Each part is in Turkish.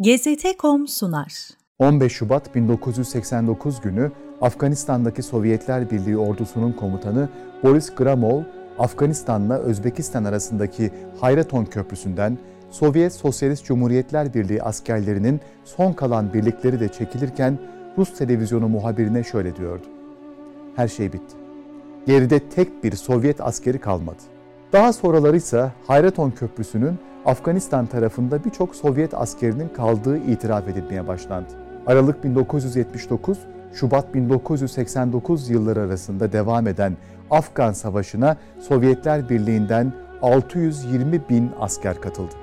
GZT.com sunar. 15 Şubat 1989 günü Afganistan'daki Sovyetler Birliği ordusunun komutanı Boris Gramov, Afganistan'la Özbekistan arasındaki Hayraton Köprüsü'nden Sovyet Sosyalist Cumhuriyetler Birliği askerlerinin son kalan birlikleri de çekilirken Rus televizyonu muhabirine şöyle diyordu. Her şey bitti. Geride tek bir Sovyet askeri kalmadı. Daha sonraları ise Hayraton Köprüsü'nün Afganistan tarafında birçok Sovyet askerinin kaldığı itiraf edilmeye başlandı. Aralık 1979, Şubat 1989 yılları arasında devam eden Afgan Savaşı'na Sovyetler Birliği'nden 620 bin asker katıldı.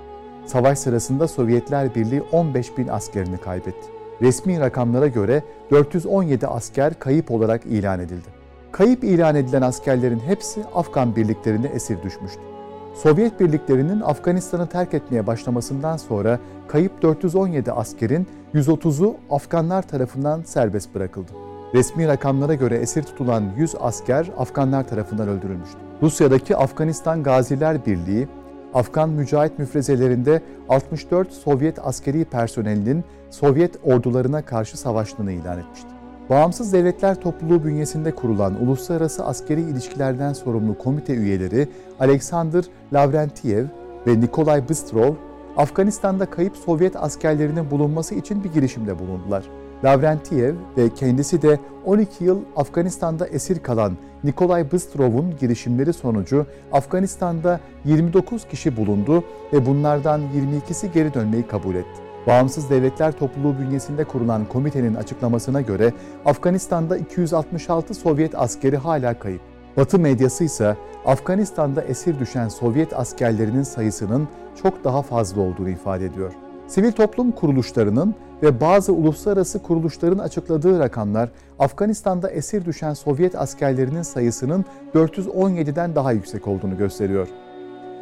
Savaş sırasında Sovyetler Birliği 15 bin askerini kaybetti. Resmi rakamlara göre 417 asker kayıp olarak ilan edildi. Kayıp ilan edilen askerlerin hepsi Afgan birliklerine esir düşmüştü. Sovyet birliklerinin Afganistan'ı terk etmeye başlamasından sonra kayıp 417 askerin 130'u Afganlar tarafından serbest bırakıldı. Resmi rakamlara göre esir tutulan 100 asker Afganlar tarafından öldürülmüştü. Rusya'daki Afganistan Gaziler Birliği, Afgan mücahit müfrezelerinde 64 Sovyet askeri personelinin Sovyet ordularına karşı savaştığını ilan etmişti. Bağımsız Devletler Topluluğu bünyesinde kurulan uluslararası askeri ilişkilerden sorumlu komite üyeleri Alexander Lavrentiev ve Nikolay Bystrov, Afganistan'da kayıp Sovyet askerlerinin bulunması için bir girişimde bulundular. Lavrentiev ve kendisi de 12 yıl Afganistan'da esir kalan Nikolay Bystrov'un girişimleri sonucu Afganistan'da 29 kişi bulundu ve bunlardan 22'si geri dönmeyi kabul etti. Bağımsız Devletler Topluluğu bünyesinde kurulan komitenin açıklamasına göre Afganistan'da 266 Sovyet askeri hala kayıp. Batı medyası ise Afganistan'da esir düşen Sovyet askerlerinin sayısının çok daha fazla olduğunu ifade ediyor. Sivil toplum kuruluşlarının ve bazı uluslararası kuruluşların açıkladığı rakamlar Afganistan'da esir düşen Sovyet askerlerinin sayısının 417'den daha yüksek olduğunu gösteriyor.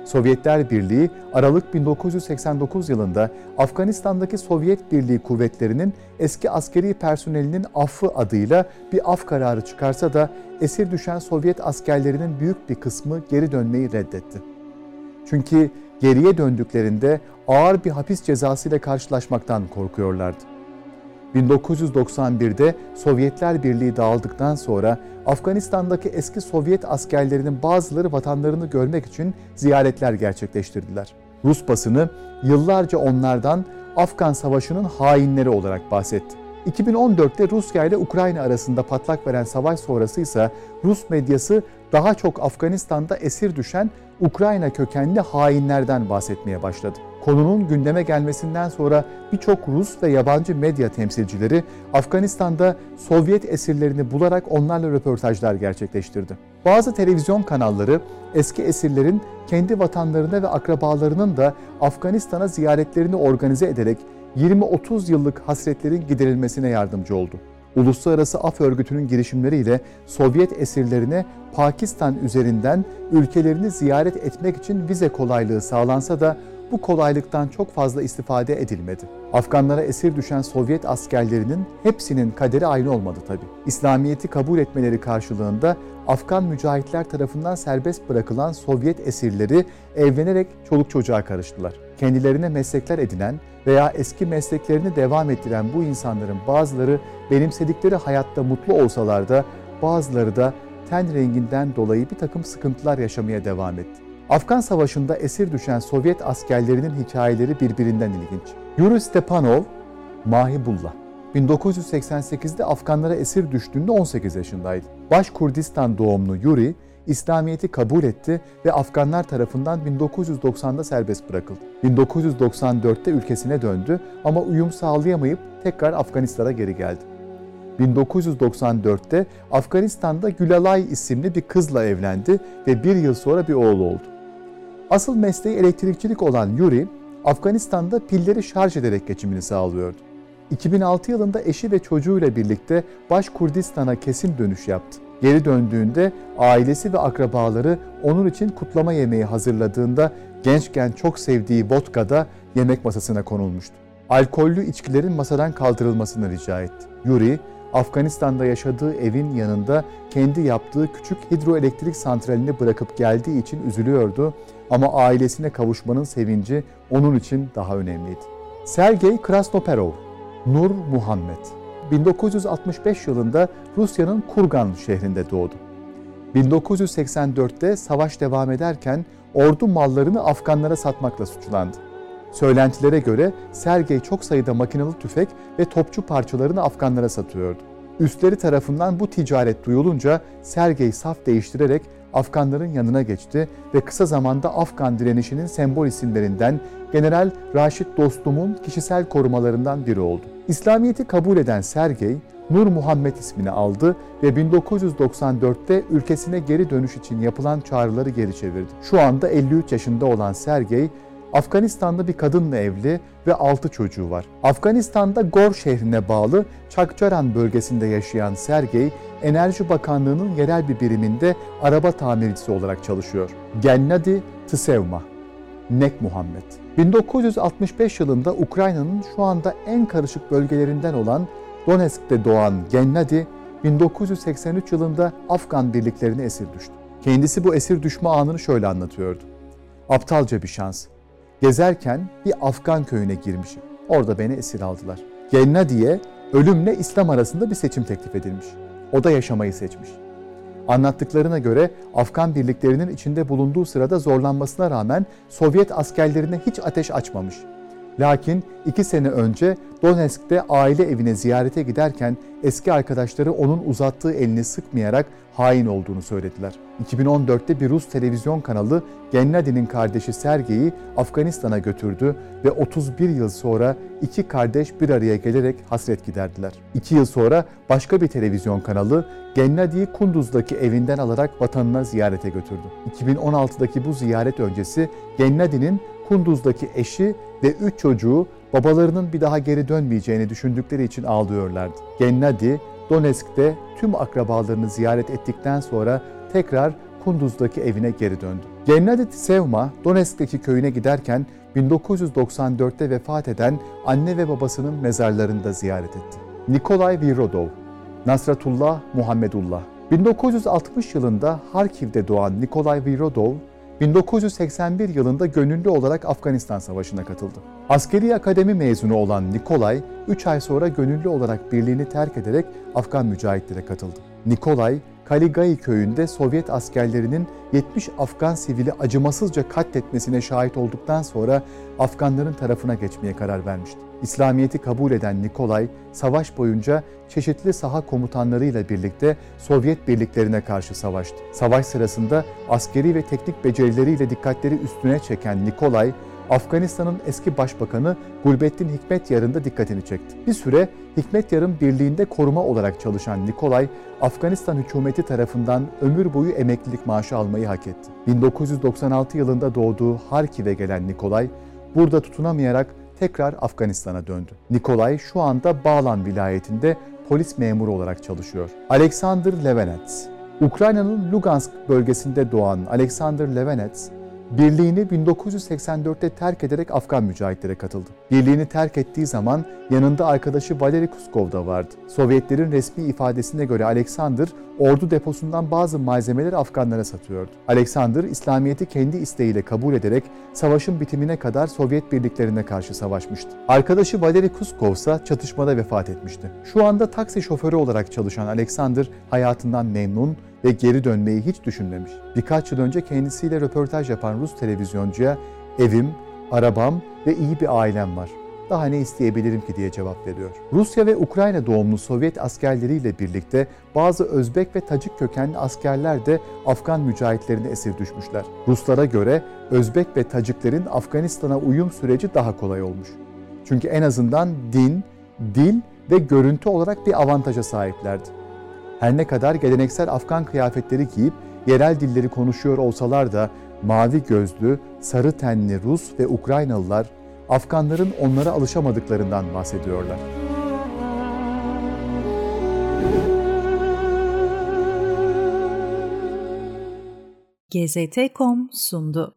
Sovyetler Birliği Aralık 1989 yılında Afganistan'daki Sovyet Birliği kuvvetlerinin eski askeri personelinin affı adıyla bir af kararı çıkarsa da esir düşen Sovyet askerlerinin büyük bir kısmı geri dönmeyi reddetti. Çünkü geriye döndüklerinde ağır bir hapis cezası ile karşılaşmaktan korkuyorlardı. 1991'de Sovyetler Birliği dağıldıktan sonra Afganistan'daki eski Sovyet askerlerinin bazıları vatanlarını görmek için ziyaretler gerçekleştirdiler. Rus basını yıllarca onlardan Afgan Savaşı'nın hainleri olarak bahsetti. 2014'te Rusya ile Ukrayna arasında patlak veren savaş sonrası ise Rus medyası daha çok Afganistan'da esir düşen Ukrayna kökenli hainlerden bahsetmeye başladı. Konunun gündeme gelmesinden sonra birçok Rus ve yabancı medya temsilcileri Afganistan'da Sovyet esirlerini bularak onlarla röportajlar gerçekleştirdi. Bazı televizyon kanalları eski esirlerin kendi vatanlarına ve akrabalarının da Afganistan'a ziyaretlerini organize ederek 20-30 yıllık hasretlerin giderilmesine yardımcı oldu. Uluslararası Af Örgütü'nün girişimleriyle Sovyet esirlerine Pakistan üzerinden ülkelerini ziyaret etmek için vize kolaylığı sağlansa da bu kolaylıktan çok fazla istifade edilmedi. Afganlara esir düşen Sovyet askerlerinin hepsinin kaderi aynı olmadı tabi. İslamiyet'i kabul etmeleri karşılığında Afgan mücahitler tarafından serbest bırakılan Sovyet esirleri evlenerek çoluk çocuğa karıştılar. Kendilerine meslekler edinen veya eski mesleklerini devam ettiren bu insanların bazıları benimsedikleri hayatta mutlu olsalar da bazıları da ten renginden dolayı bir takım sıkıntılar yaşamaya devam etti. Afgan Savaşı'nda esir düşen Sovyet askerlerinin hikayeleri birbirinden ilginç. Yuri Stepanov, Mahibullah. 1988'de Afganlara esir düştüğünde 18 yaşındaydı. Baş Kurdistan doğumlu Yuri, İslamiyet'i kabul etti ve Afganlar tarafından 1990'da serbest bırakıldı. 1994'te ülkesine döndü ama uyum sağlayamayıp tekrar Afganistan'a geri geldi. 1994'te Afganistan'da Gülalay isimli bir kızla evlendi ve bir yıl sonra bir oğlu oldu. Asıl mesleği elektrikçilik olan Yuri, Afganistan'da pilleri şarj ederek geçimini sağlıyordu. 2006 yılında eşi ve çocuğuyla birlikte Baş Kurdistan'a kesin dönüş yaptı. Geri döndüğünde ailesi ve akrabaları onun için kutlama yemeği hazırladığında gençken çok sevdiği vodka da yemek masasına konulmuştu. Alkollü içkilerin masadan kaldırılmasını rica etti. Yuri, Afganistan'da yaşadığı evin yanında kendi yaptığı küçük hidroelektrik santralini bırakıp geldiği için üzülüyordu ama ailesine kavuşmanın sevinci onun için daha önemliydi. Sergey Krasnoperov, Nur Muhammed. 1965 yılında Rusya'nın Kurgan şehrinde doğdu. 1984'te savaş devam ederken ordu mallarını Afganlara satmakla suçlandı. Söylentilere göre Sergey çok sayıda makinalı tüfek ve topçu parçalarını Afganlara satıyordu. Üstleri tarafından bu ticaret duyulunca Sergey saf değiştirerek Afganların yanına geçti ve kısa zamanda Afgan direnişinin sembol isimlerinden General Raşit Dostum'un kişisel korumalarından biri oldu. İslamiyet'i kabul eden Sergey, Nur Muhammed ismini aldı ve 1994'te ülkesine geri dönüş için yapılan çağrıları geri çevirdi. Şu anda 53 yaşında olan Sergey, Afganistan'da bir kadınla evli ve 6 çocuğu var. Afganistan'da Gor şehrine bağlı Çakçaran bölgesinde yaşayan Sergey, Enerji Bakanlığı'nın yerel bir biriminde araba tamircisi olarak çalışıyor. Gennadi Tsevma, Nek Muhammed. 1965 yılında Ukrayna'nın şu anda en karışık bölgelerinden olan Donetsk'te doğan Gennadi, 1983 yılında Afgan birliklerine esir düştü. Kendisi bu esir düşme anını şöyle anlatıyordu. Aptalca bir şans. Gezerken bir Afgan köyüne girmişim. Orada beni esir aldılar. Gennadi'ye ölümle İslam arasında bir seçim teklif edilmiş. O da yaşamayı seçmiş. Anlattıklarına göre Afgan birliklerinin içinde bulunduğu sırada zorlanmasına rağmen Sovyet askerlerine hiç ateş açmamış. Lakin iki sene önce Donetsk'te aile evine ziyarete giderken eski arkadaşları onun uzattığı elini sıkmayarak hain olduğunu söylediler. 2014'te bir Rus televizyon kanalı Gennadi'nin kardeşi Sergey'i Afganistan'a götürdü ve 31 yıl sonra iki kardeş bir araya gelerek hasret giderdiler. İki yıl sonra başka bir televizyon kanalı Gennadi'yi Kunduz'daki evinden alarak vatanına ziyarete götürdü. 2016'daki bu ziyaret öncesi Gennadi'nin Kunduz'daki eşi ve üç çocuğu babalarının bir daha geri dönmeyeceğini düşündükleri için ağlıyorlardı. Gennadi, Donetsk'te tüm akrabalarını ziyaret ettikten sonra tekrar Kunduz'daki evine geri döndü. Gennadi Tsevma, Donetsk'teki köyüne giderken 1994'te vefat eden anne ve babasının mezarlarını da ziyaret etti. Nikolay Virodov, Nasratullah Muhammedullah. 1960 yılında Harkiv'de doğan Nikolay Virodov, 1981 yılında gönüllü olarak Afganistan Savaşı'na katıldı. Askeri akademi mezunu olan Nikolay, 3 ay sonra gönüllü olarak birliğini terk ederek Afgan mücahitlere katıldı. Nikolay, Kaligai köyünde Sovyet askerlerinin 70 Afgan sivili acımasızca katletmesine şahit olduktan sonra Afganların tarafına geçmeye karar vermişti. İslamiyet'i kabul eden Nikolay, savaş boyunca çeşitli saha komutanlarıyla birlikte Sovyet birliklerine karşı savaştı. Savaş sırasında askeri ve teknik becerileriyle dikkatleri üstüne çeken Nikolay, Afganistan'ın eski başbakanı Gulbettin Hikmetyar'ın da dikkatini çekti. Bir süre Hikmetyar'ın birliğinde koruma olarak çalışan Nikolay, Afganistan hükümeti tarafından ömür boyu emeklilik maaşı almayı hak etti. 1996 yılında doğduğu Harkiv'e gelen Nikolay, burada tutunamayarak tekrar Afganistan'a döndü. Nikolay şu anda Bağlan vilayetinde polis memuru olarak çalışıyor. Alexander Levenets Ukrayna'nın Lugansk bölgesinde doğan Alexander Levenets, Birliğini 1984'te terk ederek Afgan mücahitlere katıldı. Birliğini terk ettiği zaman yanında arkadaşı Valeri Kuskov da vardı. Sovyetlerin resmi ifadesine göre Alexander, ordu deposundan bazı malzemeleri Afganlara satıyordu. Alexander, İslamiyet'i kendi isteğiyle kabul ederek savaşın bitimine kadar Sovyet birliklerine karşı savaşmıştı. Arkadaşı Valeri Kuskov ise çatışmada vefat etmişti. Şu anda taksi şoförü olarak çalışan Alexander hayatından memnun ve geri dönmeyi hiç düşünmemiş. Birkaç yıl önce kendisiyle röportaj yapan Rus televizyoncuya evim, arabam ve iyi bir ailem var. Daha ne isteyebilirim ki diye cevap veriyor. Rusya ve Ukrayna doğumlu Sovyet askerleriyle birlikte bazı Özbek ve Tacik kökenli askerler de Afgan mücahitlerine esir düşmüşler. Ruslara göre Özbek ve Taciklerin Afganistan'a uyum süreci daha kolay olmuş. Çünkü en azından din, dil ve görüntü olarak bir avantaja sahiplerdi. Her ne kadar geleneksel Afgan kıyafetleri giyip yerel dilleri konuşuyor olsalar da mavi gözlü, sarı tenli Rus ve Ukraynalılar Afganların onlara alışamadıklarından bahsediyorlar. GZT.com sundu.